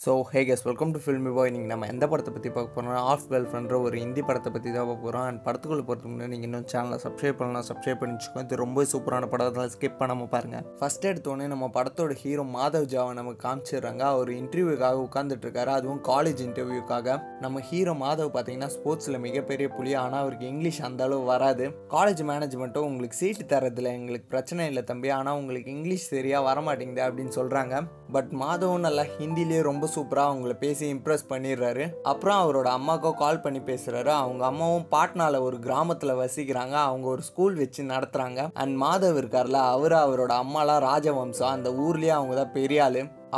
So hey guys welcome to filmi boy நீங்கள் நம்ம எந்த படத்தை பற்றி பார்க்க போகிறோம் ஆஃப் கேர்ள்ஃப்ரெண்ட்ற ஒரு ஹிந்தி படத்தை பற்றி தான் பார்க்க போகிறோம் அண்ட் படத்துக்குள்ளே போகிறதுக்கு முன்னாடி நீங்கள் இன்னும் சேனலை சப்ஸ்கிரைப் பண்ணலாம் சப்ஸ்கிரைப் பண்ணிச்சுக்கோ இது ரொம்ப சூப்பரான படம். அதெல்லாம் ஸ்கிப் பண்ணாமல் பாருங்கள் ஃபஸ்ட் எடுத்தோடனே நம்ம படத்தோட ஹீரோ மாதவ் ஜாவை நமக்கு காமிச்சிடுறாங்க. அவர் இன்டர்வியூக்காக உட்காந்துட்டு இருக்காரு அதுவும் காலேஜ் இன்டர்வியூக்காக நம்ம ஹீரோ மாதவ் பார்த்தீங்கன்னா ஸ்போர்ட்ஸில் மிகப்பெரிய புலி. ஆனால் அவருக்கு இங்கிலீஷ் அந்த அளவு வராது. காலேஜ் மேனேஜ்மெண்ட்டும் உங்களுக்கு சீட்டு தரதில்ல எங்களுக்கு பிரச்சனை இல்லை தம்பி. ஆனால் உங்களுக்கு இங்கிலீஷ் சரியாக வரமாட்டேங்குது அப்படின்னு சொல்கிறாங்க பட் மாதவும் நல்லா ஹிந்திலேயே ரொம்ப சூப்பராக அவங்கள பேசி இம்ப்ரெஸ் பண்ணிடுறாரு. அப்புறம் அவரோட அம்மாக்கோ கால் பண்ணி பேசுகிறாரு அவங்க அம்மாவும் பாட்னால ஒரு கிராமத்தில் வசிக்கிறாங்க. அவங்க ஒரு ஸ்கூல் வச்சு நடத்துகிறாங்க அண்ட் மாதவ் இருக்கார்ல அவர் அவரோட அம்மாலாம் ராஜவம்சம். அந்த ஊர்லேயே அவங்க தான் பெரிய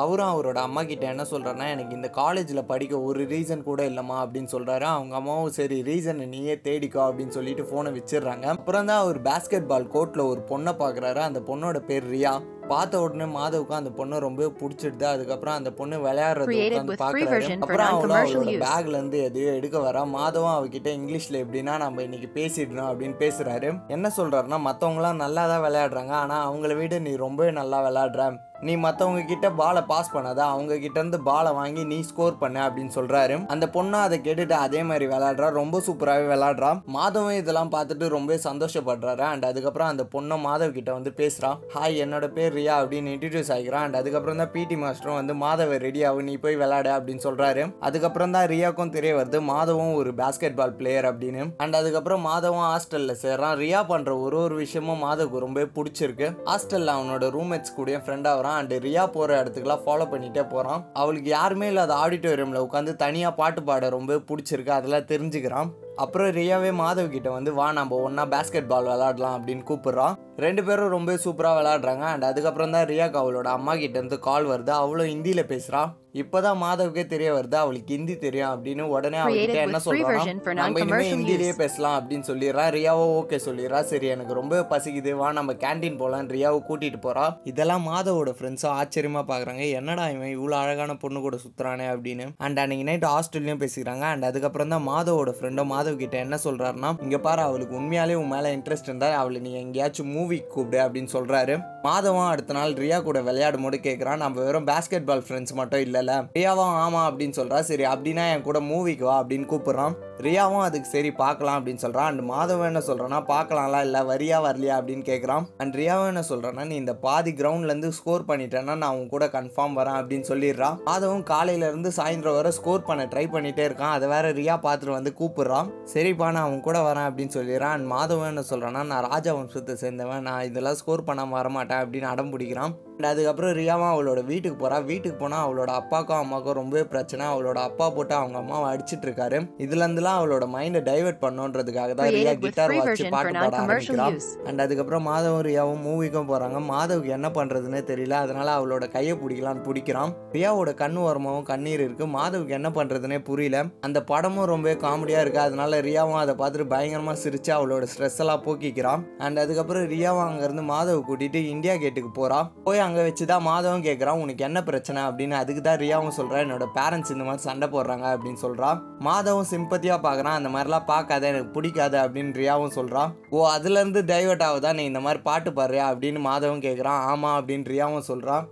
அவரும் அவரோட அம்மா கிட்ட என்ன சொல்கிறாருன்னா எனக்கு இந்த காலேஜில் படிக்க ஒரு ரீசன் கூட இல்லைம்மா அப்படின்னு சொல்கிறாரு அவங்க அம்மாவும் சரி ரீசனை நீயே தேடிக்கோ அப்படின்னு சொல்லிட்டு ஃபோனை வச்சிடுறாங்க. அப்புறம் தான் அவர் பேஸ்கெட் பால் கோர்ட்டில் ஒரு பொண்ணை பார்க்குறாரு அந்த பொண்ணோட பேர் ரியா. பார்த்த உடனே மாதவுக்கு அந்த பொண்ணு ரொம்ப பிடிச்சிடுது. அதுக்கப்புறம் அந்த பொண்ணு விளையாடுறது உட்காந்து பார்க்குறாரு. அப்புறம் அவளும் அவளோட use. பேக்ல இருந்து எதையோ எடுக்க வரா. மாதவும் அவகிட்ட இங்கிலீஷ்ல எப்படின்னா நம்ம இன்னைக்கு பேசிடணும் அப்படின்னு பேசுறாரு. என்ன சொல்றாருன்னா மற்றவங்களாம் நல்லா தான் விளையாடுறாங்க. ஆனால் அவங்கள விட நீ ரொம்பவே நல்லா விளையாடுற. நீ மற்றவங்க கிட்ட பாலை பாஸ் பண்ணாத. அவங்க கிட்ட இருந்து பாலை வாங்கி நீ ஸ்கோர் பண்ண அப்படின்னு சொல்றாரு. அந்த பொண்ணு அதை கேட்டுட்டு அதே மாதிரி விளையாடுறா. ரொம்ப சூப்பராகவே விளையாடுறா. மாதவன் இதெல்லாம் பார்த்துட்டு ரொம்ப சந்தோஷப்படுறாரு. அண்ட் அதுக்கப்புறம் அந்த பொண்ணை மாதவ் கிட்ட வந்து பேசுறா. ஹாய் என்னோட பேர் ரியா அப்படின்னு இன்ட்ரடியூஸ் ஆகிக்கிறான். அண்ட் அதுக்கப்புறம் தான் பிடி மாஸ்டரும் வந்து மாதவ ரெடி ஆகும் நீ போய் விளையாடு அப்படின்னு சொல்கிறாரு அதுக்கப்புறம் தான் ரியாக்கும் தெரிய வருது மாதவும் ஒரு பேஸ்கெட் பால் பிளேயர் அப்படின்னு. அண்ட் அதுக்கப்புறம் மாதவும் ஹாஸ்டலில் சேர்றான். ரியா பண்ணுற ஒரு ஒரு விஷயமும் மாதவுக்கு ரொம்ப பிடிச்சிருக்கு. ஹாஸ்டலில் அவனோட ரூம்மேட்ஸ் கூட ஃப்ரெண்ட் ஆகிறான். அண்ட் ரியா போகிற இடத்துக்குலாம் ஃபாலோ பண்ணிகிட்டே போகிறான் அவளுக்கு யாருமே இல்லாத ஆடிட்டோரியமில் உட்காந்து தனியாக பாட்டு பாட ரொம்ப பிடிச்சிருக்கு. அதெல்லாம் தெரிஞ்சுக்கிறான். அப்புறம் ரியாவே மாதவ் கிட்ட வந்து வா நம்ம ஒன்றா பேஸ்கெட் பால் விளாடலாம் அப்படின்னு கூப்பிட்றான். ரெண்டு பேரும் ரொம்ப சூப்பராக விளாடுறாங்க. அண்ட் அதுக்கப்புறம் தான் ரியாக்கு அவளோட அம்மா கிட்டேருந்து கால் வருது. அவளும் ஹிந்தியில் பேசுகிறா இப்போதான் மாதவுக்கே தெரிய வருது அவளுக்கு ஹிந்தி தெரியும் அப்படின்னு உடனே அவகிட்ட Created என்ன சொல்றான் நம்ம இனிமே ஹிந்திலேயே. பேசலாம் அப்படின்னு சொல்லிடுறா. ரியாவோ ஓகே சொல்லிடுறா. சரி எனக்கு ரொம்ப பசிக்குது வா நம்ம கேண்டீன் போகலாம் ரியாவை கூட்டிட்டு போறா. இதெல்லாம் மாதவோட ஃப்ரெண்ட்ஸும் ஆச்சரியமா பார்க்குறாங்க என்னடா இவன் இவ்வளோ அழகான பொண்ணு கூட சுத்துறானே அப்படின்னு. அண்ட் அன்னைக்கு நைட் ஹாஸ்டல்லையும் பேசிக்கிறாங்க. அண்ட் அதுக்கப்புறம் தான் மாதவோட ஃப்ரெண்டும் மாதவ் கிட்ட என்ன சொல்றாருன்னா இங்க பாரு அவளுக்கு உண்மையாலே உன் மேல இன்ட்ரெஸ்ட் இருந்தா அவளை நீ எங்கேயாச்சும் மூவி கூப்பிடு அப்படின்னு சொல்றாரு. மாதவன் அடுத்த நாள் ரியா கூட விளையாடும் போது கேட்குறான் நம்ம வெறும் பேஸ்கெட் பால் ஃப்ரெண்ட்ஸ் மட்டும் இல்லைல்ல ரியாவும் ஆமாம் அப்படின்னு சொல்கிறா சரி அப்படின்னா என் கூட மூவிக்கு வா அப்படின்னு கூப்பிட்றான். ரியாவும் அதுக்கு சரி பார்க்கலாம் அப்படின்னு சொல்கிறான் அண்ட் மாதவன் என்ன சொல்கிறான்னா பார்க்கலாம்ல இல்லை வரியா வரலையா அப்படின்னு கேட்குறான் அண்ட் ரியாவும் என்ன சொல்றான்னா நீ இந்த பாதி கிரவுண்ட்லேருந்து ஸ்கோர் பண்ணிட்டேன்னா நான் உன் கூட கன்ஃபார்ம் வரேன் அப்படின்னு சொல்லிடுறான் மாதவும் காலையிலேருந்து சாயந்தரம் வரை ஸ்கோர் பண்ண ட்ரை பண்ணிட்டே இருக்கான். அதை வேற ரியா பார்த்துட்டு வந்து கூப்பிட்றான். சரிப்பா நான் அவன் கூட வரேன் அப்படின்னு சொல்லிடுறான். அண்ட் மாதவன் என்ன சொல்கிறேன்னா நான் ராஜா வம்சத்தை சேர்ந்தவன். நான் இதெல்லாம் ஸ்கோர் பண்ணாமல் வரமாட்டேன் அப்படின்னு அடம் பிடிக்கிறான். அதுக்கப்புறம் ரியாவும் அவளோட வீட்டுக்கு போறா. வீட்டுக்கு போனா அவளோட அப்பாக்கும் அம்மாக்கும் ரொம்பவே பிரச்சனை. அவளோட அப்பா போட்டு அவங்க அம்மாவை அடிச்சிட்டு இருக்காரு. இதுல இருந்துலாம் அவளோட மைண்டை டைவர்ட் பண்ணணுன்றதுக்காக தான் ரியா கிட்டார் வச்சு பாட்டு பாட ஆரம்பிக்கிறான். அண்ட் அதுக்கப்புறம் மாதவும் ரியாவும் மூவிக்கும் போகிறாங்க மாதவுக்கு என்ன பண்ணுறதுன்னு தெரியல. அதனால அவளோட கையை பிடிக்கலான்னு பிடிக்கிறான். ரியாவோட கண்ணு ஓரமாவும் கண்ணீர் இருக்கு. மாதவுக்கு என்ன பண்ணுறதுனே புரியல. அந்த படமும் ரொம்ப காமெடியாக இருக்கு. அதனால ரியாவும் அதை பார்த்துட்டு பயங்கரமாக சிரிச்சு அவளோட ஸ்ட்ரெஸ் எல்லாம் போக்கிக்கிறான். அண்ட் அதுக்கப்புறம் ரியாவும் அங்கேருந்து மாதவை கூட்டிட்டு இந்தியா கேட்டுக்கு போறா. போய் அங்கே வச்சு தான் மாதவும் கேட்குறான் உனக்கு என்ன பிரச்சனை? அப்படின்னு அதுக்கு தான் ரியாவும் சொல்கிறான் என்னோட பேரண்ட்ஸ் இந்த மாதிரி சண்டை போடுறாங்க அப்படின்னு சொல்கிறான் மாதவும் சிம்பத்தியாக பார்க்குறான் அந்த மாதிரிலாம் பார்க்காத எனக்கு பிடிக்காது அப்படின்னு ரியாவும் சொல்கிறான் ஓ அதுலேருந்து டைவர்ட் ஆகுதா? நீ இந்த மாதிரி பாட்டு பாடுறியா? அப்படின்னு மாதவும் கேட்குறான் ஆமாம் அப்படின்னு ரியாவும் சொல்கிறான்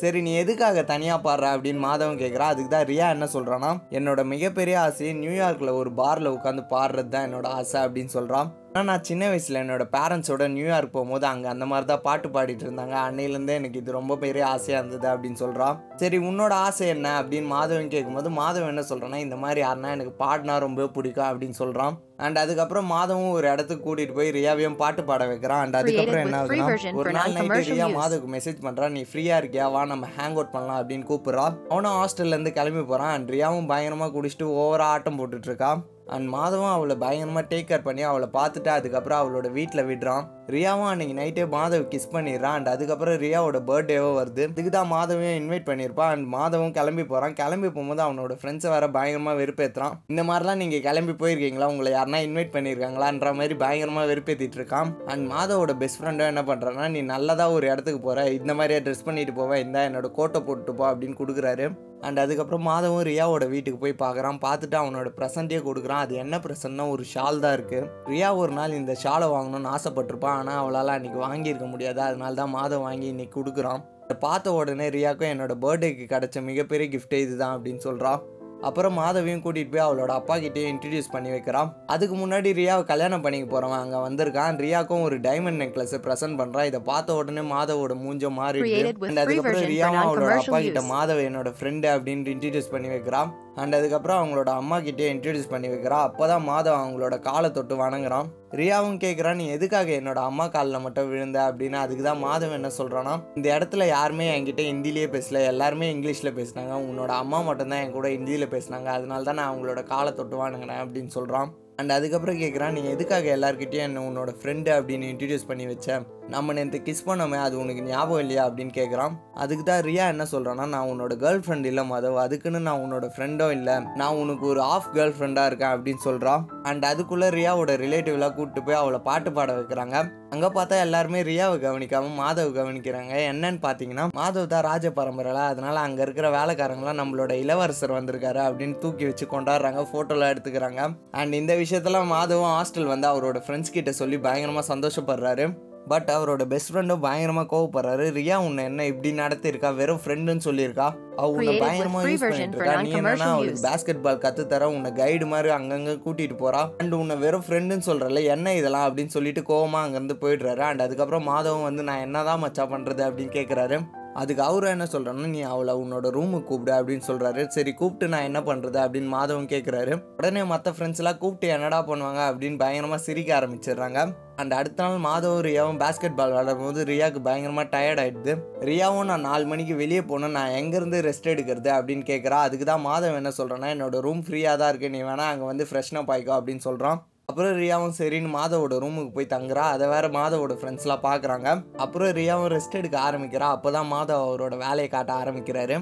சரி நீ எதுக்காக தனியாக பாடுற? அப்படின்னு மாதவன் கேட்குறா அதுக்கு தான் ரியா என்ன சொல்கிறான்னா என்னோட மிகப்பெரிய ஆசையை நியூயார்க்கில் ஒரு பாரில் உட்காந்து பாடுறது தான் என்னோட ஆசை அப்படின்னு சொல்கிறான் ஆனால் நான் சின்ன வயசில் என்னோட பேரண்ட்ஸோட நியூயார்க் போகும்போது அங்கே அந்த மாதிரி தான் பாட்டு பாடிட்டு இருந்தாங்க. அன்னையிலேருந்தே எனக்கு இது ரொம்ப பெரிய ஆசையாக இருந்தது அப்படின்னு சொல்கிறான் சரி உன்னோட ஆசை என்ன? அப்படின்னு மாதவன் கேட்கும்போது மாதவன் என்ன சொல்கிறான்னா இந்த மாதிரி யாருன்னா எனக்கு பாடினா ரொம்ப பிடிக்கும் அப்படின்னு சொல்கிறான் அண்ட் அதுக்கப்புறம் மாதவும் ஒரு இடத்துக்கு கூட்டிகிட்டு போய் ரியாவையும் பாட்டு பாட வைக்கிறான். அண்ட் அதுக்கப்புறம் என்ன ஆகுதுன்னா ஒரு நாள் non-commercial ரியா. மாதவுக்கு மெசேஜ் பண்ணுறான் நீ ஃப்ரீயாக இருக்கியா? வா நம்ம ஹேங் அவுட் பண்ணலாம் அப்படின்னு கூப்பிட்றான். அவனும் ஹாஸ்டல்லேருந்து கிளம்பி போகிறான் அண்ட் ரியாவும் பயங்கரமாக குடிச்சிட்டு ஓவராக ஆட்டம் போட்டுட்டு இருக்கான். அண்ட் மாதவன் அவளை பயங்கரமாக டேக் கேர் பண்ணி அவளை பார்த்துட்டு அதுக்கப்புறம் அவளோட வீட்டில் விடுறான். ரியாவும் அன்னைக்கு நைட்டே மாதவ் கிஸ் பண்ணிடுறான் அண்ட் அதுக்கப்புறம் ரியாவோட பர்த்டேவோ வருது. இதுக்கு தான் மாதவையும் இன்வைட் பண்ணியிருப்பான் அண்ட் மாதவும் கிளம்பி போகிறான் கிளம்பி போகும்போது அவனோட ஃப்ரெண்ட்ஸை வேறு பயங்கரமாக வெறுப்பேற்றுறான் இந்த மாதிரிலாம் நீங்கள் கிளம்பி போயிருக்கீங்களா? உங்களை யாருனா இன்வைட் பண்ணியிருக்காங்களான்ற மாதிரி பயங்கரமாக வெறுப்பேற்றிட்டு இருக்கான். அண்ட் மாதவோட பெஸ்ட் ஃப்ரெண்டும் என்ன பண்ணுறான்னா நீ நல்லதாக ஒரு இடத்துக்கு போகிற இந்த மாதிரியே ட்ரெஸ் பண்ணிட்டு போவேன் இந்த என்னோட கோட்டை போட்டுட்டு போ அப்படின்னு கொடுக்குறாரு. அண்ட் அதுக்கப்புறம் மாதவும் ரியாவோட வீட்டுக்கு போய் பார்க்குறான் பார்த்துட்டு அவனோட ப்ரெசண்ட்டே கொடுக்குறான். அது என்ன ப்ரெசன்ட்னா ஒரு ஷால் தான் இருக்குது ரியா ஒரு நாள் இந்த ஷாலை வாங்கணும்னு ஆசைப்பட்டிருப்பான் ஆனால் அவளால் அன்றைக்கி வாங்கியிருக்க முடியாது. அதனால தான் மாதம் வாங்கி இன்னைக்கு கொடுக்குறான். இதை பார்த்த உடனே ரியாக்கும் என்னோட பர்த்டேக்கு கிடைச்ச மிகப்பெரிய gift இதுதான் அப்படின்னு சொல்கிறான் அப்புறம் மாதவியும் கூட்டிகிட்டு போய் அவளோட அப்பா கிட்டே இன்ட்ரடியூஸ் பண்ணி வைக்கிறான். அதுக்கு முன்னாடி ரியாவை கல்யாணம் பண்ணிக்க போகிறவன் அங்கே வந்திருக்கான். ரியாக்கும் ஒரு டைமண்ட் நெக்லஸ் ப்ரெசென்ட் பண்ணுறான் இதை பார்த்த உடனே மாதவோட மூஞ்சம் மாறிடுது. அண்ட் அதுக்கப்புறம் ரியாவும் அவளோட அப்பா கிட்ட. மாதவ என்னோட ஃப்ரெண்டு அப்படின்ட்டு இன்ட்ரடியூஸ் பண்ணி வைக்கிறான். அண்ட் அதுக்கப்புறம் அவங்களோட அம்மா கிட்டே இன்ட்ரடியூஸ் பண்ணி வைக்கிறா. அப்போதான் மாதவ் அவங்களோட காலை தொட்டு வணங்குறான். ரியாவும் கேட்குறான் நீ எதுக்காக என்னோட அம்மா காலில் மட்டும் விழுந்த? அப்படின்னு அதுக்கு தான் மாதவ் என்ன சொல்கிறான்னா இந்த இடத்துல யாருமே என்கிட்ட ஹிந்திலேயே பேசல. எல்லாருமே இங்கிலீஷில் பேசினாங்க. உன்னோட அம்மா மட்டும்தான் என் கூட ஹிந்தியில் பேசினாங்க. அதனால தான் நான் அவங்களோட காலை தொட்டு வணங்கினேன் அப்படின்னு சொல்கிறான் அண்ட் அதுக்கப்புறம் கேட்குறான் நீ எதுக்காக எல்லாருக்கிட்டேயும் என்ன உன்னோட ஃப்ரெண்டு அப்படின்னு இன்ட்ரடியூஸ் பண்ணி வச்சேன் நம்ம நேற்று கிஸ் பண்ணோமே அது உனக்கு ஞாபகம் இல்லையா அப்படின்னு கேட்குறான் அதுக்கு தான் ரியா என்ன சொல்கிறான்னா நான் உன்னோட கேர்ள் ஃப்ரெண்ட் இல்லை மாதவ் அதுக்குன்னு நான் உன்னோட ஃப்ரெண்டும் இல்லை. நான் உனக்கு ஒரு ஆஃப் கேர்ள் ஃப்ரெண்டாக இருக்கேன் அப்படின்னு சொல்கிறான் அண்ட் அதுக்குள்ளே ரியாவோட ரிலேட்டிவ்லாம் கூப்பிட்டு போய் அவளை பாட்டு பாட வைக்கிறாங்க. அங்கே பார்த்தா எல்லாருமே ரியாவை கவனிக்காமல் மாதவ் கவனிக்கிறாங்க. என்னன்னு பார்த்தீங்கன்னா மாதவ் தான் ராஜ பரம்பரையில் அதனால் அங்கே இருக்கிற வேலைக்காரங்களாம் நம்மளோட இளவரசர் வந்திருக்காரு அப்படின்னு தூக்கி வச்சு கொண்டாடுறாங்க ஃபோட்டோலாம் எடுத்துக்கிறாங்க. அண்ட் இந்த விஷயத்தெல்லாம் மாதவும் ஹாஸ்டல் வந்து அவரோட ஃப்ரெண்ட்ஸ் கிட்ட சொல்லி பயங்கரமாக சந்தோஷப்படுறாரு. பட் அவரோட பெஸ்ட் ஃப்ரெண்டும் பயங்கரமாக கோவப்படுறாரு. ரியா உன்னை என்ன இப்படி நடத்திருக்கா வெறும் ஃப்ரெண்டுன்னு சொல்லியிருக்கா? அவ உன்னை பயங்கரமாக யூஸ் பண்ணிட்டு இருக்கா? நீ என்னன்னா அவளுக்கு. பேஸ்கெட் பால் கற்று தர உன்னை கைடு மாதிரி அங்கங்கே கூட்டிகிட்டு போறா. அண்ட் உன்னை வெறும் ஃப்ரெண்டுன்னு சொல்கிறல என்ன இதெல்லாம் அப்படின்னு சொல்லிட்டு கோவமாக அங்கேருந்து போயிடுறாரு. அண்ட் அதுக்கப்புறம் மாதவன் வந்து நான் என்னதான் மச்சா பண்ணுறது அப்படின்னு கேட்குறாரு அதுக்கு அவரும் என்ன சொல்கிறேன்னா நீ அவளை உன்னோட ரூமுக்கு கூப்பிடு அப்படின்னு சொல்கிறாரு சரி கூப்பிட்டு நான் என்ன பண்ணுறது அப்படின்னு மாதவன் கேட்குறாரு உடனே மற்ற ஃப்ரெண்ட்ஸ்லாம் கூப்பிட்டு என்னடா பண்ணுவாங்க அப்படின்னு பயங்கரமாக சிரிக்க ஆரம்பிச்சிடுறாங்க. அண்ட் அடுத்த நாள் மாதவ ரியாவும் பேஸ்கெட் பால் விளையாடும்போது ரியாவுக்கு பயங்கரமாக டயர்ட் ஆகிடுது ரியாவும் நான் நாலு மணிக்கு வெளியே போகணும். நான் எங்கேருந்து ரெஸ்ட் எடுக்கிறது? அப்படின்னு கேட்குறா அதுக்கு தான் மாதவன் என்ன சொல்கிறேன்னா என்னோட ரூம் ஃப்ரீயாக தான் இருக்குது நீ வேணால் அங்கே வந்து ஃப்ரெஷ்னப் ஆகிக்கோ அப்படின்னு சொல்கிறான் அப்புறம் ரியாவும் சரின்னு மாதவோட ரூமுக்கு போய் தங்குறா. அதை வேற மாதவோட ஃப்ரெண்ட்ஸ்லாம் பார்க்குறாங்க அப்புறம் ரியாவும் ரெஸ்ட் எடுக்க ஆரம்பிக்கிறா. அப்போ தான் மாதவ் அவரோட வேலையை காட்ட ஆரம்பிக்கிறாரு.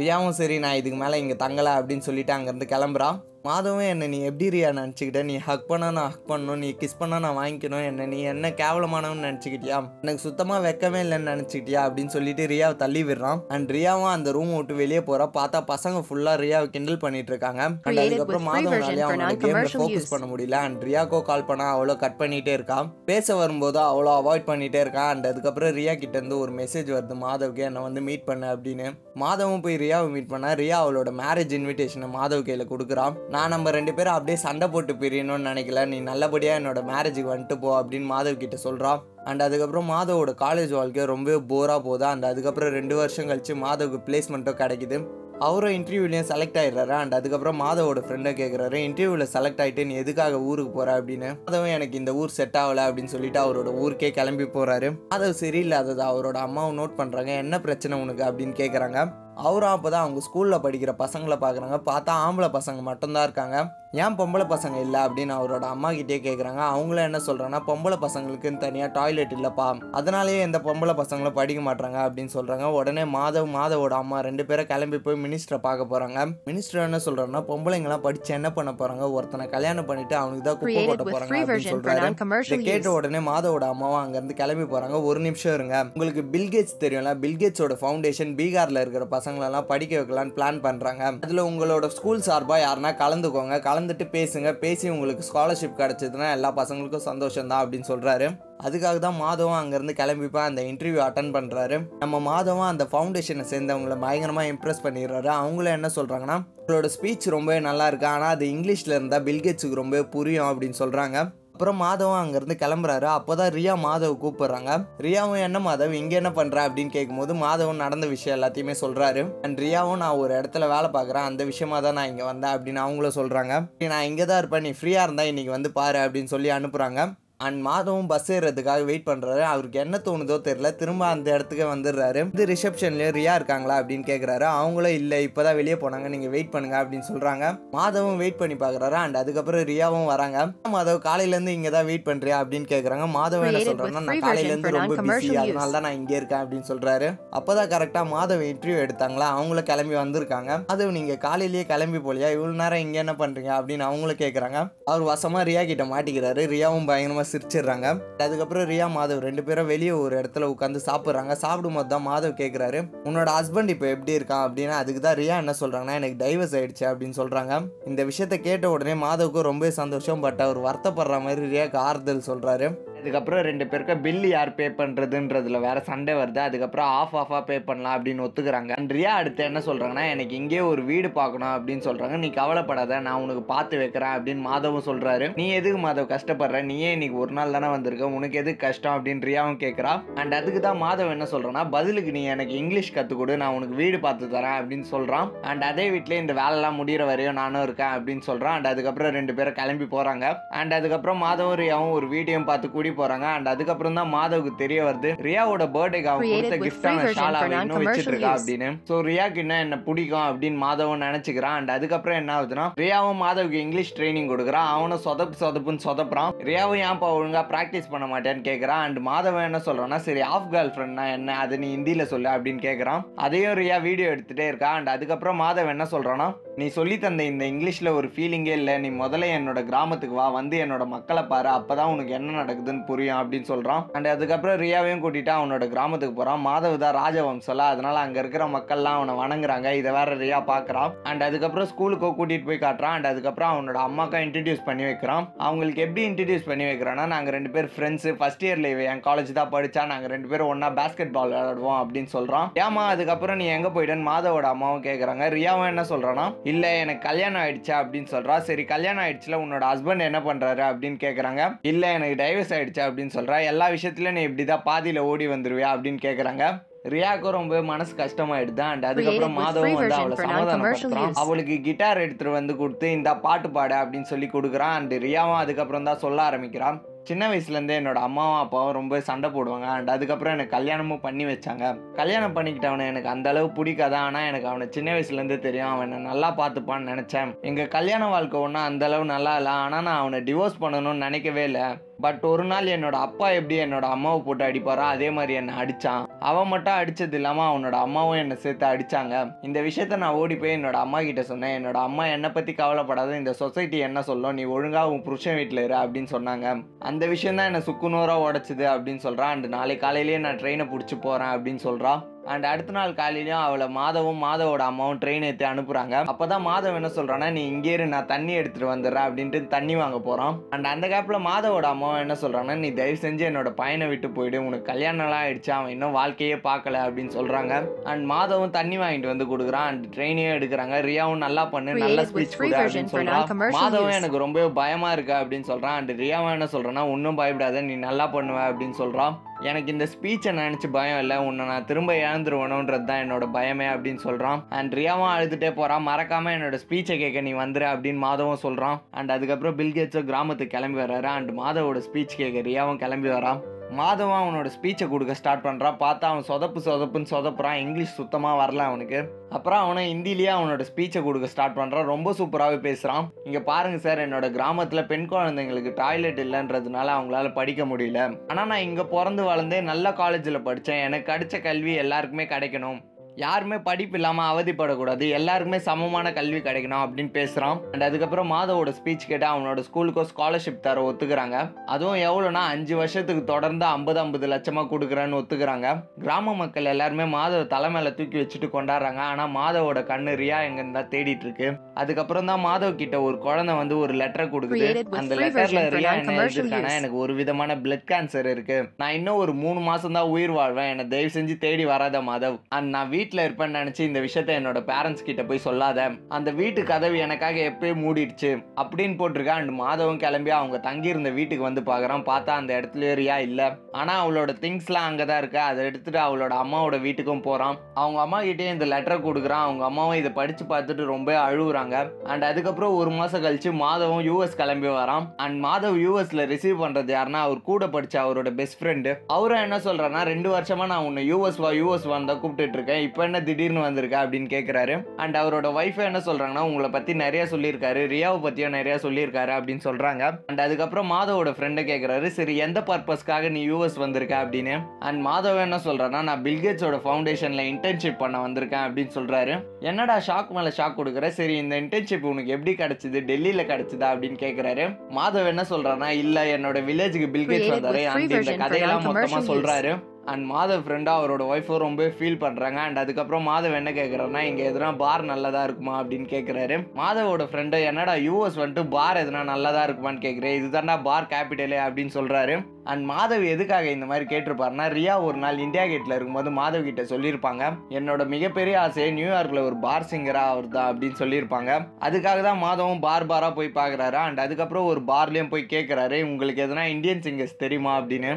ரியாவும் சரி நான் இதுக்கு மேலே இங்கே தங்கலை அப்படின்னு சொல்லிட்டு அங்கேருந்து கிளம்புறான் மாதவும் என்ன நீ எப்படி ரியா நினச்சிக்கிட்ட? நீ ஹக் பண்ணா நான் ஹக் பண்ணணும் நீ கிஸ் பண்ணா நான் வாங்கிக்கணும் என்ன நீ என்ன கேவலமானவன்னு நினச்சிக்கிட்டியா? எனக்கு சுத்தமாக வெக்கமே இல்லைன்னு நினச்சிக்கிட்டியா? அப்படின்னு சொல்லிட்டு ரியாவை தள்ளி விடுறான். அண்ட் ரியாவும் அந்த ரூம் விட்டு வெளியே போகிறா பார்த்தா பசங்க ஃபுல்லாக ரியாவை கிண்டல் பண்ணிட்டு இருக்காங்க. அண்ட் அதுக்கப்புறம் version for அவனோட கேமில் ஃபோக்கஸ். பண்ண முடியல. அண்ட் ரியாக்கோ கால் பண்ணா அவ்வளோ கட் பண்ணிட்டே இருக்கான் பேச வரும்போது அவ்வளோ அவாய்ட் பண்ணிட்டே இருக்கான் அண்ட் அதுக்கப்புறம் ரியா கிட்ட இருந்து ஒரு மெசேஜ் வருது. மாதவுக்கு என்னை வந்து மீட் பண்ண அப்படின்னு. மாதவும் போய் ரியாவை மீட் பண்ணா ரியா அவளோட மேரேஜ் இன்விடேஷனை மாதவ் கையில் கொடுக்குறான். நான் நம்ம ரெண்டு பேரும் அப்படியே சண்டை போட்டு பிரியணும்னு நினைக்கல. நீ நல்லபடியாக என்னோட மேரேஜுக்கு வந்துட்டு போ அப்படின்னு மாதவ் கிட்ட சொல்கிறான் அண்ட் அதுக்கப்புறம் மாதவோட காலேஜ் வாழ்க்கையை ரொம்ப போராக போதா அண்ட் அதுக்கப்புறம் ரெண்டு வருஷம் கழிச்சு மாதவுக்கு பிளேஸ்மெண்ட்டும் கிடைக்குது. அவரும் இன்டர்வியூலையும் செலக்ட் ஆகிடுறாரு அண்ட் அதுக்கப்புறம் மாதவோட ஃப்ரெண்டை கேட்குறாரு இன்டர்வியூவில் செலக்ட் ஆகிட்டு நீ எதுக்காக ஊருக்கு போகிற அப்படின்னு. மாதவன் எனக்கு இந்த ஊர் செட் ஆகலை அப்படின்னு சொல்லிட்டு அவரோட ஊருக்கே கிளம்பி போகிறாரு மாதவ் சரியில்லாதது அவரோட அம்மாவும் நோட் பண்ணுறாங்க என்ன பிரச்சனை உனக்கு? அப்படின்னு கேட்குறாங்க அவரும் அப்போ தான் அவங்க ஸ்கூலில் படிக்கிற பசங்களை பார்க்குறாங்க. பார்த்தா ஆம்பளை பசங்க மட்டும்தான் இருக்காங்க. ஏன் பொம்பளை பசங்க இல்லை அப்படின்னு அவரோட அம்மா கிட்டே கேட்குறாங்க அவங்களும் என்ன சொல்கிறாங்கன்னா பொம்பளை பசங்களுக்குன்னு தனியாக டாய்லெட் இல்லைப்பா. அதனாலேயே எந்த பொம்பளை பசங்களும் படிக்க மாட்டாங்க அப்படின்னு சொல்கிறாங்க உடனே மாதவ் மாதவோட அம்மா ரெண்டு பேரும் கிளம்பி போய் மினிஸ்டரை பார்க்க போகிறாங்க மினிஸ்டர் என்ன சொல்கிறாங்கன்னா பொம்பளைங்களாம் படித்து என்ன பண்ண போகிறாங்க ஒருத்தனை கல்யாணம் பண்ணிட்டு அவனுக்கு தான் குப்பை போட்ட போகிறாங்க அப்படின்னு சொல்கிறாரு கேட்ட. உடனே மாதவோட அம்மாவும் அங்கேருந்து கிளம்பி போகிறாங்க ஒரு நிமிஷம் இருங்க. உங்களுக்கு பில்கேட்ஸ் தெரியும்ல? பில்கேட்ஸோட ஃபவுண்டேஷன் பீகாரில் இருக்கிற பசங்களெல்லாம் படிக்க வைக்கலான்னு பிளான் பண்ணுறாங்க அதில் உங்களோட ஸ்கூல் சார்பாக யாருன்னா கலந்துக்கோங்க. கலந்துட்டு பேசுங்க. பேசி உங்களுக்கு ஸ்காலர்ஷிப் கிடச்சதுன்னா எல்லா பசங்களுக்கும் சந்தோஷம் தான் அப்படின்னு சொல்கிறாரு அதுக்காக தான் மாதவன் அங்கேருந்து கிளம்பிப்பா அந்த இன்டர்வியூ அட்டன் பண்ணுறாரு நம்ம மாதவன் அந்த ஃபவுண்டேஷனை சேர்ந்தவங்களை பயங்கரமாக இம்ப்ரெஸ் பண்ணிடுறாரு. அவங்களும் என்ன சொல்கிறாங்கன்னா உங்களோட ஸ்பீச் ரொம்பவே நல்லா இருக்கு. ஆனால் அது இங்கிலீஷில் இருந்தால் பில்கேட்ஸுக்கு ரொம்பவே புரியும் அப்படின்னு சொல்கிறாங்க அப்புறம் மாதவன் அங்கேருந்து கிளம்புறாரு. அப்போ தான் ரியா மாதவை கூப்பிடுறாங்க. ரியாவும் என்ன மாதவ் இங்கே என்ன பண்ணுற அப்படின்னு கேட்கும்போது மாதவன் நடந்த விஷயம் எல்லாத்தையுமே சொல்கிறாரு அண்ட் ரியாவும் நான் ஒரு இடத்துல வேலை பார்க்குறேன். அந்த விஷயமா தான் நான் இங்கே வந்தேன் அப்படின்னு அவங்களும் சொல்கிறாங்க நான் இங்கே தான் இருப்பேன். நீ ஃப்ரீயாக இருந்தால் இன்றைக்கி வந்து பாரு அப்படின்னு சொல்லி அனுப்புகிறாங்க அண்ட் மாதவும் பஸ் ஏறுறதுக்காக வெயிட் பண்ணுறாரு அவருக்கு என்ன தோணுதோ தெரியல. திரும்ப அந்த இடத்துக்கு வந்துடுறாரு. இது ரிசப்ஷன்லேயும் ரியா இருக்காங்களா அப்படின்னு கேட்குறாரு அவங்களும் இல்லை இப்போதான் வெளியே போனாங்க. நீங்கள் வெயிட் பண்ணுங்க அப்படின்னு சொல்கிறாங்க மாதவும் வெயிட் பண்ணி பார்க்குறாரு அண்ட் அதுக்கப்புறம் ரியாவும் வராங்க. மாதவ் காலையிலேருந்து இங்கே தான் வெயிட் பண்ணுறியா அப்படின்னு கேட்குறாங்க மாதவ் என்ன free நான் காலையிலேருந்து ரொம்ப பிஸி. அதனால தான் நான் இங்கே இருக்கேன் அப்படின்னு சொல்கிறாரு அப்போ தான் கரெக்டாக மாதவ் இன்டர்வியூ எடுத்தாங்களா? அவங்களும் கிளம்பி வந்திருக்காங்க. மாதவ் நீங்கள் காலையிலேயே கிளம்பி போலியா? இவ்வளோ நேரம் இங்கே என்ன பண்ணுறீங்க அப்படின்னு அவங்களும் கேட்குறாங்க அவர் வசமாக ரியா கிட்ட மாட்டிக்கிறாரு. ரியாவும் பயங்கரமாக சிரிச்சிடுறாங்க. அதுக்கப்புறம் ரியா மாதவ் ரெண்டு பேரும் வெளியே ஒரு இடத்துல உட்காந்து சாப்பிட்றாங்க. சாப்பிடும்போது தான் மாதவ் கேட்குறாரு உன்னோட ஹஸ்பண்ட் இப்போ எப்படி இருக்கான்? அப்படின்னா. அதுக்கு தான் ரியா என்ன சொல்கிறாங்கன்னா எனக்கு டைவர்ஸ் ஆயிடுச்சு அப்படின்னு சொல்கிறாங்க இந்த விஷயத்த கேட்ட உடனே மாதவுக்கு ரொம்ப சந்தோஷம் பட் அவர் வருத்தப்படுற மாதிரி ரியாக்கு ஆறுதல் சொல்கிறாரு அதுக்கப்புறம் ரெண்டு பேருக்கு பில்லு யார் பே பண்ணுறதுன்றதுல வேற சண்டை வருது. அதுக்கப்புறம் ஆஃப் ஆஃபாக பே பண்ணலாம் அப்படின்னு ஒத்துக்கிறாங்க. அண்ட் ரியா அடுத்து என்ன சொல்கிறாங்கன்னா எனக்கு இங்கே ஒரு வீடு பார்க்கணும் அப்படின்னு சொல்கிறாங்க நீ கவலைப்படாத நான் உனக்கு பார்த்து வைக்கிறேன் அப்படின்னு மாதவும் சொல்கிறாரு நீ எதுக்கு மாதவ் கஷ்டப்படுற? நீயே இன்னைக்கு ஒரு நாள் தானே வந்திருக்க. உனக்கு எதுக்கு கஷ்டம்? அப்படின்னு ரியாவும் கேட்குறா அண்ட் அதுக்கு தான் மாதவ் என்ன சொல்கிறேன்னா பதிலுக்கு நீ எனக்கு இங்கிலீஷ் கற்றுக் கொடு. நான் உனக்கு வீடு பார்த்து தரேன் அப்படின்னு சொல்கிறான் அண்ட் அதே வீட்டிலே இந்த வேலைலாம் முடிகிற வரையும் நானும் இருக்கேன் அப்படின்னு சொல்கிறான் அண்ட் அதுக்கப்புறம் ரெண்டு பேரும் கிளம்பி போகிறாங்க அண்ட் அதுக்கப்புறம் மாதவும் ரியாவும் ஒரு வீடியோவும் பார்த்து கூடி போகிறாங்க அண்ட் அதுக்கப்புறம் தான் மாதவுக்கு தெரிய வருது. ரியாவோட பர்த்டேக்கு Created கொடுத்த கிஃப்டான free version ஷால் for அவன் இன்னும் வச்சிட்டு இருக்கா. அப்படின்னு. ஸோ ரியாக்கு என்ன என்ன பிடிக்கும் அப்படின்னு மாதவன் நினைச்சுக்கிறான். அண்ட் அதுக்கப்புறம் என்ன ஆகுதுன்னா ரியாவும் மாதவுக்கு இங்கிலீஷ் ட்ரைனிங் கொடுக்குறான். அவனும் சொதப்பு சொதப்புன்னு சொதப்புறான். ரியாவும் ஏன்ப்பா ஒழுங்கா ப்ராக்டிஸ் பண்ண மாட்டேன்னு கேட்குறான் அண்ட் மாதவன் என்ன சொல்றான்னா சரி ஆஃப் கேர்ள் ஃப்ரெண்ட்னா என்ன? அது நீ ஹிந்தியில் சொல்லு அப்படின்னு கேட்குறான் அதையும் ரியா வீடியோ எடுத்துட்டே இருக்கா. அண்ட் அதுக்கப்புறம் மாதவன் என்ன சொல்றான்னா நீ சொல்லி தந்த இந்த இங்கிலீஷ்ல ஒரு ஃபீலிங்கே இல்லை. நீ முதல்ல என்னோட கிராமத்துக்கு வா. வந்து என்னோட மக்களை பாரு. அப்பதான் உனக்கு என்ன நடக்குதுன்னு புரியும் அப்படின்னு சொல்றான். அண்ட் அதுக்கப்புறம் ரியாவையும் கூட்டிட்டு அவனோட கிராமத்துக்கு போறான். மாதவ் தான் ராஜவம்சல. அதனால அங்க இருக்கிற மக்கள்லாம் அவனை வணங்குறாங்க. இதை வேற ரியா பார்க்குறான் அண்ட் அதுக்கப்புறம் ஸ்கூலுக்கோ கூட்டிட்டு போய் காட்டுறான். அண்ட் அதுக்கப்புறம் அவனோட அம்மாக்கா இன்ட்ரடியூஸ் பண்ணி வைக்கிறான். அவங்களுக்கு எப்படி இன்ட்ரடியூஸ் பண்ணி வைக்கிறான்னா நாங்கள் ரெண்டு பேர் ஃப்ரெண்ட்ஸு ஃபர்ஸ்ட் இயர்ல என் காலேஜ் தான் படிச்சா நாங்கள் ரெண்டு பேரும் ஒன்றா பேஸ்கெட் பால் விளையாடுவோம் அப்படின்னு சொல்கிறான் ஏமா அதுக்கப்புறம் நீ எங்கே போயிட்டேன்னு மாதவோட அம்மாவும் கேட்குறாங்க ரியாவும் என்ன சொல்கிறான்னா இல்லை எனக்கு கல்யாணம் ஆயிடுச்சா அப்படின்னு சொல்கிறான் சரி கல்யாணம் ஆயிடுச்சுல உன்னோட ஹஸ்பண்ட் என்ன பண்ணுறாரு அப்படின்னு கேட்குறாங்க இல்லை எனக்கு டைவர்ஸ் ஆயிடுச்சா. அப்படின்னு சொல்றா. எல்லா விஷயத்துலயும் நீ இப்படிதான் பாதியில ஓடி வந்துருவியா அப்படின்னு கேக்குறாங்க. ரியாக்கும் ரொம்ப மனசு கஷ்டமாயிடுது? அண்ட் அதுக்கப்புறம் free வந்து அவளை சமாதானப்படுத்துறான். use. அவளுக்கு கிட்டார் எடுத்துட்டு வந்து கொடுத்து இந்த பாட்டு பாடு அப்படின்னு சொல்லி கொடுக்குறான். அண்ட் ரியாவும் அதுக்கப்புறம் தான் சொல்ல ஆரம்பிக்கிறான். சின்ன வயசுலேருந்தே என்னோட அம்மாவும் அப்பாவும் ரொம்ப சண்டை போடுவாங்க. அண்ட் அதுக்கப்புறம் எனக்கு கல்யாணமும் பண்ணி வச்சாங்க. கல்யாணம் பண்ணிக்கிட்டவனை எனக்கு அந்த அளவு பிடிக்காத? ஆனால் எனக்கு அவனை சின்ன வயசுலேருந்தே தெரியும். அவன் நல்லா பார்த்துப்பான்னு நினச்சேன். எங்கள் கல்யாண வாழ்க்கை ஒன்றும் அந்த அளவு நல்லா இல்லை. ஆனால் நான் அவனை டிவோர்ஸ் பண்ணணும்னு நினைக்கவே இல்லை. பட் ஒரு நாள் என்னோட அப்பா எப்படி என்னோட அம்மாவை போட்டு அடிப்பாரோ அதே மாதிரி என்னை அடித்தான் அவன் மட்டும் அடித்தது இல்லாமல் அவனோட அம்மாவும் என்னை சேர்த்து அடிச்சாங்க. இந்த விஷயத்த நான் ஓடி போய் என்னோட அம்மா கிட்ட சொன்னேன். என்னோட அம்மா என்னை பற்றி கவலைப்படாத இந்த சொசைட்டி என்ன சொல்லும் நீ ஒழுங்காக உன் புருஷன் வீட்டில் இரு அப்படின்னு சொன்னாங்க. அந்த விஷயம் தான் என்னை சுக்குநூறாக உடச்சிது அப்படின்னு சொல்கிறான் அண்ட் நாளை காலையிலேயே நான் ட்ரெயினை பிடிச்சி போகிறேன் அப்படின்னு சொல்கிறான் அண்ட் அடுத்த நாள் காலையிலயும் அவளை மாதவும் மாதவோட அம்மாவும் ட்ரெயின் ஏற்றி அனுப்புறாங்க. அப்பதான் மாதவ் என்ன சொல்றான்னா நீ இங்கே நான் தண்ணி எடுத்துட்டு வந்துடுறேன் அப்படின்ட்டு தண்ணி வாங்க போறான். அண்ட் அந்த கேப்ல மாதவோட அம்மாவும் என்ன சொல்றாங்கன்னா நீ தயவு செஞ்சு என்னோட பையனை விட்டு போயிடு. உனக்கு கல்யாணம்லாம் ஆயிடுச்சு. அவன் இன்னும் வாழ்க்கையே பார்க்கல அப்படின்னு சொல்றாங்க. அண்ட் மாதவும் தண்ணி வாங்கிட்டு வந்து கொடுக்குறான். அண்ட் ட்ரெயினையும் எடுக்கிறாங்க. ரியாவும் நல்லா பண்ணு நல்ல ஸ்பீச் கொடு அப்படின்னு non-commercial மாதவும். எனக்கு ரொம்ப பயமா இருக்கு அப்படின்னு சொல்றான். அண்ட் ரியாவும் என்ன சொல்றான்னா ஒன்றும் பயப்படாத நீ நல்லா பண்ணுவ அப்படின்னு சொல்றான். எனக்கு இந்த ஸ்பீச்சை நினைச்சு பயம் இல்லை. உன்னை நான் திரும்ப இழந்துருவணுன்றது தான் என்னோட பயமே அப்படின்னு சொல்றான். அண்ட் ரியாவும் அழுதுட்டே போறான். மறக்காம என்னோட ஸ்பீச்சை கேட்க நீ வந்துரு அப்படின்னு மாதவும் சொல்றான். அண்ட் அதுக்கப்புறம் பில்கேட்ஸும் கிராமத்துக்கு கிளம்பி வர்றாரு. அண்ட் மாதவோட ஸ்பீச் கேட்க ரியாவும் கிளம்பி வரான் மாதவன் அவனோட ஸ்பீச்சை கொடுக்க ஸ்டார்ட் பண்ணுறான் பார்த்தா அவன் சொதப்பு சொதப்புன்னு சொதப்புறான். இங்கிலீஷ் சுத்தமாக வரல அவனுக்கு. அப்புறம் அவனை ஹிந்திலேயே அவனோட ஸ்பீச்சை கொடுக்க ஸ்டார்ட் பண்ணுறான் ரொம்ப சூப்பராகவே பேசுகிறான் இங்கே பாருங்கள் சார் என்னோட கிராமத்தில் பெண் குழந்தைங்களுக்கு டாய்லெட் இல்லைன்றதுனால அவங்களால படிக்க முடியல. ஆனால் நான் இங்கே பிறந்து வளர்ந்தே நல்ல காலேஜில் படித்தேன் எனக்கு கிடைச்ச கல்வி எல்லாருக்குமே கிடைக்கணும். யாருமே படிப்பு இல்லாமல் அவதிப்படக்கூடாது. எல்லாருக்குமே சமமான கல்வி கிடைக்கணும் அப்படின்னு பேசுகிறான் அண்ட் அதுக்கப்புறம் மாதவோட ஸ்பீச் கேட்டு அவனோட ஸ்கூலுக்கும் ஸ்காலர்ஷிப் தர ஒத்துக்கிறாங்க. அதுவும் எவ்வளோனா அஞ்சு வருஷத்துக்கு தொடர்ந்து ஐம்பது ஐம்பது லட்சமாக கொடுக்குறேன்னு ஒத்துக்கிறாங்க. கிராம மக்கள் எல்லாருமே மாதவ தலை மேலே தூக்கி வச்சுட்டு கொண்டாடுறாங்க. ஆனால் மாதவோட கண்ணு ரியா எங்கன்னு தான் தேடிட்டு இருக்கு. அதுக்கப்புறம் தான் மாதவ் கிட்ட ஒரு குழந்தை வந்து ஒரு லெட்டர் கொடுக்குது. அந்த லெட்டர்ல ரியா என்ன எழுதிருக்கானா. எனக்கு ஒரு விதமான பிளட் கேன்சர் இருக்கு. நான் இன்னும் ஒரு மூணு மாசம் தான் உயிர் வாழ்வேன். என்னை தயவு செஞ்சு தேடி வராத மாதவ். அண்ட் நான் வீட்டில் இருப்பேன்னு நினச்சி இந்த விஷயத்த என்னோட பேரண்ட்ஸ் கிட்ட போய் சொல்லாத. அந்த வீட்டு கதவு எனக்காக எப்பயும் மூடிடுச்சு அப்படின்னு போட்டிருக்கேன் அண்ட் மாதவும் கிளம்பி அவங்க தங்கியிருந்த வீட்டுக்கு வந்து பார்க்குறான் பார்த்தா அந்த இடத்துல ரியா இல்லை. ஆனால் அவளோட திங்ஸ்லாம் அங்கே தான் இருக்கு. அதை எடுத்துட்டு அவளோட அம்மாவோட வீட்டுக்கும் போகிறான் அவங்க அம்மா கிட்டே இந்த லெட்டரை கொடுக்குறான். அவங்க அம்மாவும் இதை படித்து பார்த்துட்டு ரொம்ப அழுகுறாங்க அண்ட் அதுக்கப்புறம் ஒரு மாதம் கழிச்சு மாதவும் யூஎஸ் கிளம்பி வரான். அண்ட் மாதவ் யூஎஸ்ல ரிசீவ் பண்ணுறது யாருன்னா அவர் கூட படித்த அவரோட பெஸ்ட் ஃப்ரெண்டு அவரும் என்ன சொல்கிறேன்னா ரெண்டு வருஷமாக நான் உன்னை யூஎஸ் வா யூஎஸ் வான் தான் கூப்பிட்டுட்டு இருக்கேன். இப்போ என்ன திடீர்னு வந்திருக்க அப்படின்னு கேட்குறாரு அண்ட் அவரோட ஒய்ஃப் என்ன சொல்றாங்கன்னா உங்களை பத்தி நிறைய சொல்லியிருக்காரு. ரியாவை பத்தியும் நிறைய சொல்லியிருக்காரு அப்படின்னு சொல்றாங்க. அண்ட் அதுக்கப்புறம் மாதவோட ஃப்ரெண்டை கேட்குறாரு சரி எந்த பர்பஸ்க்காக நீ யூஎஸ் வந்திருக்க? அப்படின்னு. அண்ட் மாதவ என்ன சொல்றாருன்னா நான் பில்கேட்ஸோட ஃபவுண்டேஷன்ல இன்டர்ன்ஷிப் பண்ண வந்திருக்கேன் அப்படின்னு சொல்றாரு. என்னடா ஷாக் மேல ஷாக் கொடுக்குற? சரி இந்த இன்டர்ன்ஷிப் உனக்கு எப்படி கிடைச்சது? டெல்லியில கிடைச்சதா? அப்படின்னு கேக்குறாரு. மாதவ் என்ன சொல்றாருன்னா இல்ல என்னோட வில்லேஜுக்கு பில்கேட்ஸ் வந்தாரு. அந்த இந்த கதையெல்லாம் மொத்தமா non-commercial சொல்றாரு. அண்ட் மாதவ் ஃப்ரெண்டாக அவரோட ஒய்ஃபும் ரொம்ப ஃபீல் பண்ணுறாங்க அண்ட் அதுக்கப்புறம் மாதவ் என்ன கேட்குறாருன்னா இங்கே எதுனா பார் நல்லதா இருக்குமா அப்படின்னு கேட்குறாரு மாதவோட ஃப்ரெண்டு என்னடா யூஎஸ் வந்துட்டு பார் எதுனா நல்லதா இருக்குமான்னு கேட்குறேன் இதுதான்டா பார் கேபிட்டலே அப்படின்னு சொல்கிறாரு அண்ட் மாதவ் எதுக்காக இந்த மாதிரி கேட்டிருப்பாருன்னா ரியா ஒரு நாள் இந்தியா கேட்டில் இருக்கும்போது மாதவ் கிட்ட சொல்லியிருப்பாங்க. என்னோட மிகப்பெரிய ஆசையை நியூயார்க்கில் ஒரு பார் சிங்கராக அவர் தான் அப்படின்னு சொல்லியிருப்பாங்க. அதுக்காக தான் மாதவும் பார் பாராக போய் பார்க்குறாரு அண்ட் அதுக்கப்புறம் ஒரு பார்லேயும் போய் கேட்குறாரு உங்களுக்கு எதனா இந்தியன் சிங்கர்ஸ் தெரியுமா? அப்படின்னு.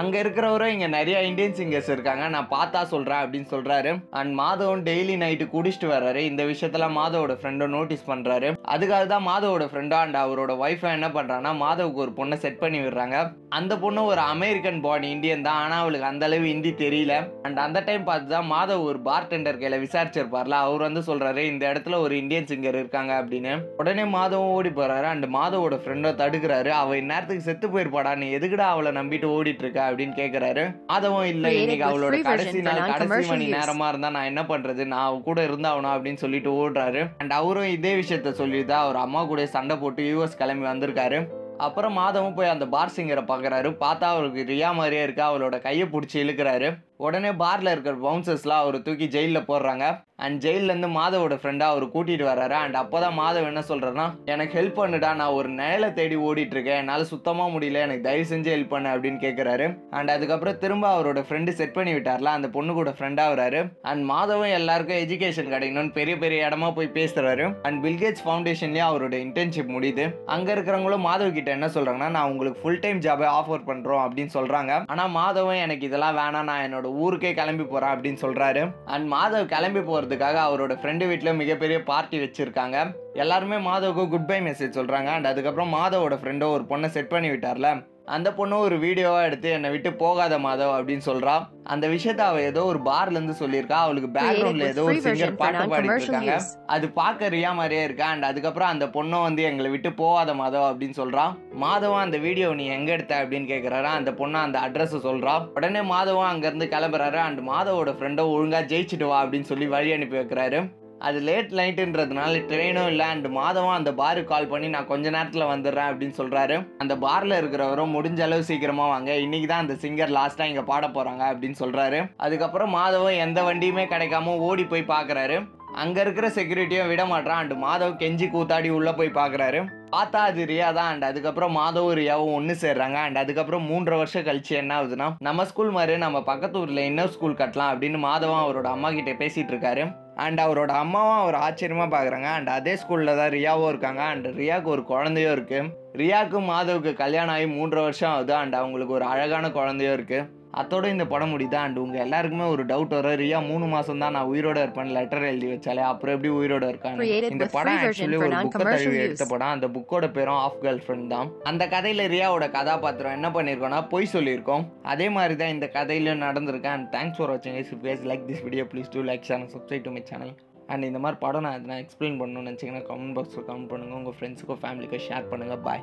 அங்கே இருக்கிறவரும் இங்கே நிறைய இந்தியன் சிங்கர்ஸ் இருக்காங்க. நான் பார்த்தா சொல்கிறேன் அப்படின்னு சொல்கிறாரு அண்ட் மாதவன் டெய்லி நைட்டு குடிச்சிட்டு வர்றாரு. இந்த விஷயத்துல மாதவோட ஃப்ரெண்டும் நோட்டீஸ் பண்ணுறாரு அதுக்காக தான் மாதவோட ஃப்ரெண்டோ அண்ட் அவரோட ஒய்ஃபை என்ன பண்ணுறாங்கன்னா மாதவுக்கு ஒரு பொண்ணை செட் பண்ணி விடுறாங்க. அந்த பொண்ணு ஒரு அமெரிக்கன் பாடி இந்தியன் தான். ஆனால் அவளுக்கு அந்த அளவு ஹிந்தி தெரியல. அண்ட் அந்த டைம் பார்த்து தான் மாதவ் ஒரு பார் டெண்டர் கையில் விசாரிச்சிருப்பார்ல. அவர் வந்து சொல்கிறாரு இந்த இடத்துல ஒரு இந்தியன் சிங்கர் இருக்காங்க அப்படின்னு. உடனே மாதவும் ஓடி போகிறாரு அண்ட் மாதவோட ஃப்ரெண்டோ தடுக்கிறாரு. அவள் இந்நேரத்துக்கு செத்து போயிருப்பாடா. நீ எதுக்குடா அவளை நம்பிட்டு ஓடிட்டு இருக்க அப்படின்னு கேக்குறாரு. அதுவும் இல்ல இன்னைக்கு அவளோட கடைசி நாள் கடைசி மணி use. நேரமா இருந்தா நான் என்ன பண்றது? நான் அவ கூட இருந்தாவணும் அப்படின்னு சொல்லிட்டு ஓடுறாரு. அண்ட் அவரும் இதே விஷயத்த சொல்லிதான் அவர் அம்மா கூட சண்டை போட்டு யூஎஸ் கிளம்பி வந்திருக்காரு. அப்புறம் மாதவும் போய் அந்த பார் சிங்கரை பார்க்குறாரு. பார்த்தா அவருக்கு ரியா மாதிரியே இருக்கா அவளோட கையை பிடிச்சி இழுக்கிறாரு. உடனே பாரில் இருக்கிற பவுன்சர்ஸ்லாம் அவர் தூக்கி ஜெயிலில் போடுறாங்க. அண்ட் ஜெயிலேருந்து மாதவோட ஃப்ரெண்டாக அவர் கூட்டிகிட்டு வர்றாரு. அண்ட் அப்போ தான் மாதவ் என்ன சொல்கிறேன்னா எனக்கு ஹெல்ப் பண்ணுடா நான் ஒரு நிழலை தேடி ஓடிட்டுருக்கேன். என்னால் சுத்தமாக முடியல. எனக்கு தயவு செஞ்சு ஹெல்ப் பண்ணு அப்படின்னு கேட்குறாரு அண்ட் அதுக்கப்புறம் திரும்ப அவரோட ஃப்ரெண்டு செட் பண்ணி விட்டார்ல அந்த பொண்ணு கூட ஃப்ரெண்டாக வராரு அண்ட் மாதவும் எல்லாருக்கும் எஜுகேஷன் கிடைக்கணும்னு பெரிய பெரிய இடமா போய் பேசுகிறாரு அண்ட் பில்கேட்ஸ் ஃபவுண்டேஷன்லேயும் அவரோட இன்டர்ன்ஷிப் முடியுது. அங்கே இருக்கிறவங்களும் மாதவ் கிட்ட என்ன சொல்கிறாங்கன்னா நான் உங்களுக்கு ஃபுல் டைம் ஜாபை ஆஃபர் பண்ணுறோம் அப்படின்னு சொல்கிறாங்க ஆனால் மாதவன் எனக்கு இதெல்லாம் வேணாம். நான் என்னோட ஊருக்கே கிளம்பி போறேன் அப்படின்னு சொல்கிறாரு அண்ட் மாதவ் கிளம்பி போகிறதுக்காக அவரோட ஃப்ரெண்டு வீட்டில் மிகப்பெரிய பார்ட்டி வச்சுருக்காங்க. எல்லாருமே மாதவுக்கு குட் பை மெசேஜ் சொல்கிறாங்க அண்ட் அதுக்கப்புறம் மாதவோட ஃப்ரெண்டோ ஒரு பொண்ணை செட் பண்ணி விட்டார்ல. அந்த பொண்ணு ஒரு வீடியோவா எடுத்து என்னை விட்டு போகாத மாதவ் அப்படின்னு சொல்றா. அந்த விஷயத்த அவ ஏதோ ஒரு பார்ல இருந்து சொல்லியிருக்கா. அவளுக்கு பேக்ரவுண்ட்ல ஏதோ ஒரு சிங்கர் பாட்டு பாடிட்டு இருக்காங்க. அது பார்க்க ரியா மாதிரியே இருக்கா? அண்ட் அதுக்கப்புறம் அந்த பொண்ணும் வந்து எங்களை விட்டு போகாத மாதவ் அப்படின்னு சொல்றான் மாதவன் அந்த வீடியோ நீ எங்க எடுத்த அப்படின்னு கேட்குறாரு அந்த பொண்ணு அந்த அட்ரஸ் சொல்றா. உடனே மாதவன் அங்கேருந்து கிளம்புறாரு. அண்ட் மாதவோட ஃப்ரெண்டோ ஒழுங்கா ஜெயிச்சுட்டு வா அப்படின்னு சொல்லி வழி அனுப்பி வைக்கிறாரு. அது லேட் நைட்டுன்றதுனால ட்ரெயினும் இல்லை அண்ட் மாதவன் அந்த பாருக்கு கால் பண்ணி நான் கொஞ்ச நேரத்தில் வந்துடுறேன் அப்படின்னு சொல்கிறாரு அந்த பாரில் இருக்கிறவரும் முடிஞ்ச அளவு சீக்கிரமாக வாங்க. இன்றைக்கி தான் அந்த சிங்கர் லாஸ்ட்டாக இங்கே பாட போகிறாங்க அப்படின்னு சொல்கிறாரு அதுக்கப்புறம் மாதவம் எந்த வண்டியுமே கிடைக்காம ஓடி போய் பார்க்குறாரு அங்கே இருக்கிற செக்யூரிட்டியும் விட மாட்டான் அண்ட் மாதவ் கெஞ்சி கூத்தாடி உள்ளே போய் பார்க்குறாரு பார்த்தா அது ரியா தான் அண்ட் அதுக்கப்புறம் மாதவ் ரியாவும் ஒன்று சேர்றாங்க அண்ட் அதுக்கப்புறம் மூன்றரை வருஷம் கழிச்சு என்ன ஆகுதுன்னா நம்ம ஸ்கூல் மாதிரி நம்ம பக்கத்து ஊரில் இன்னொரு ஸ்கூல் கட்டலாம் அப்படின்னு மாதவன் அவரோட அம்மா கிட்டே பேசிகிட்டு இருக்காரு. அண்ட் அவரோட அம்மாவும் அவர் ஆச்சரியமாக பார்க்குறாங்க அண்ட் அதே ஸ்கூலில் தான் ரியாவும் இருக்காங்க. அண்ட் ரியாவுக்கு ஒரு குழந்தையும் இருக்குது ரியாவுக்கும் மாதவுக்கு கல்யாணம் ஆகி மூன்று வருஷம் ஆகுது. அண்ட் அவங்களுக்கு ஒரு அழகான குழந்தையும் இருக்குது அத்தோட இந்த படம் முடியுதா அண்ட் உங்க எல்லாருக்குமே ஒரு டவுட் வரும் ரியா மூணு மாசம் தான் நான் உயிரோட இருப்பேன். லெட்டர் எழுதி வச்சாலே அப்புறம் எப்படி உயிரோட இருக்காங்க இந்த படம் ஆக்சுவலி ஒரு புக்கை தழுவி. எடுத்த படம். அந்த புக்கோட பேரும் ஆஃப் கேர்ள் ஃப்ரெண்ட் தான். அந்த கதையில ரியாவோட கதாபாத்திரம் என்ன பண்ணியிருக்கோம்னா பொய் சொல்லியிருக்கோம். அதே மாதிரி தான் இந்த கதையிலும் நடந்திருக்கேன் அண்ட் தேங்க்ஸ் ஃபார் வாட்சிங் is base like this video please do like channel subscribe to my channel and இந்த மாதிரி படம் நான் நான் எக்ஸ்பிளைன் பண்ணணும்னு நினச்சிங்கன்னா கமெண்ட் பாக்ஸில் கமெண்ட் பண்ணுங்கள் உங்கள் ஃப்ரெண்ட்ஸுக்கும் ஃபேமிலிக்கும் ஷேர் பண்ணுங்கள் பாய்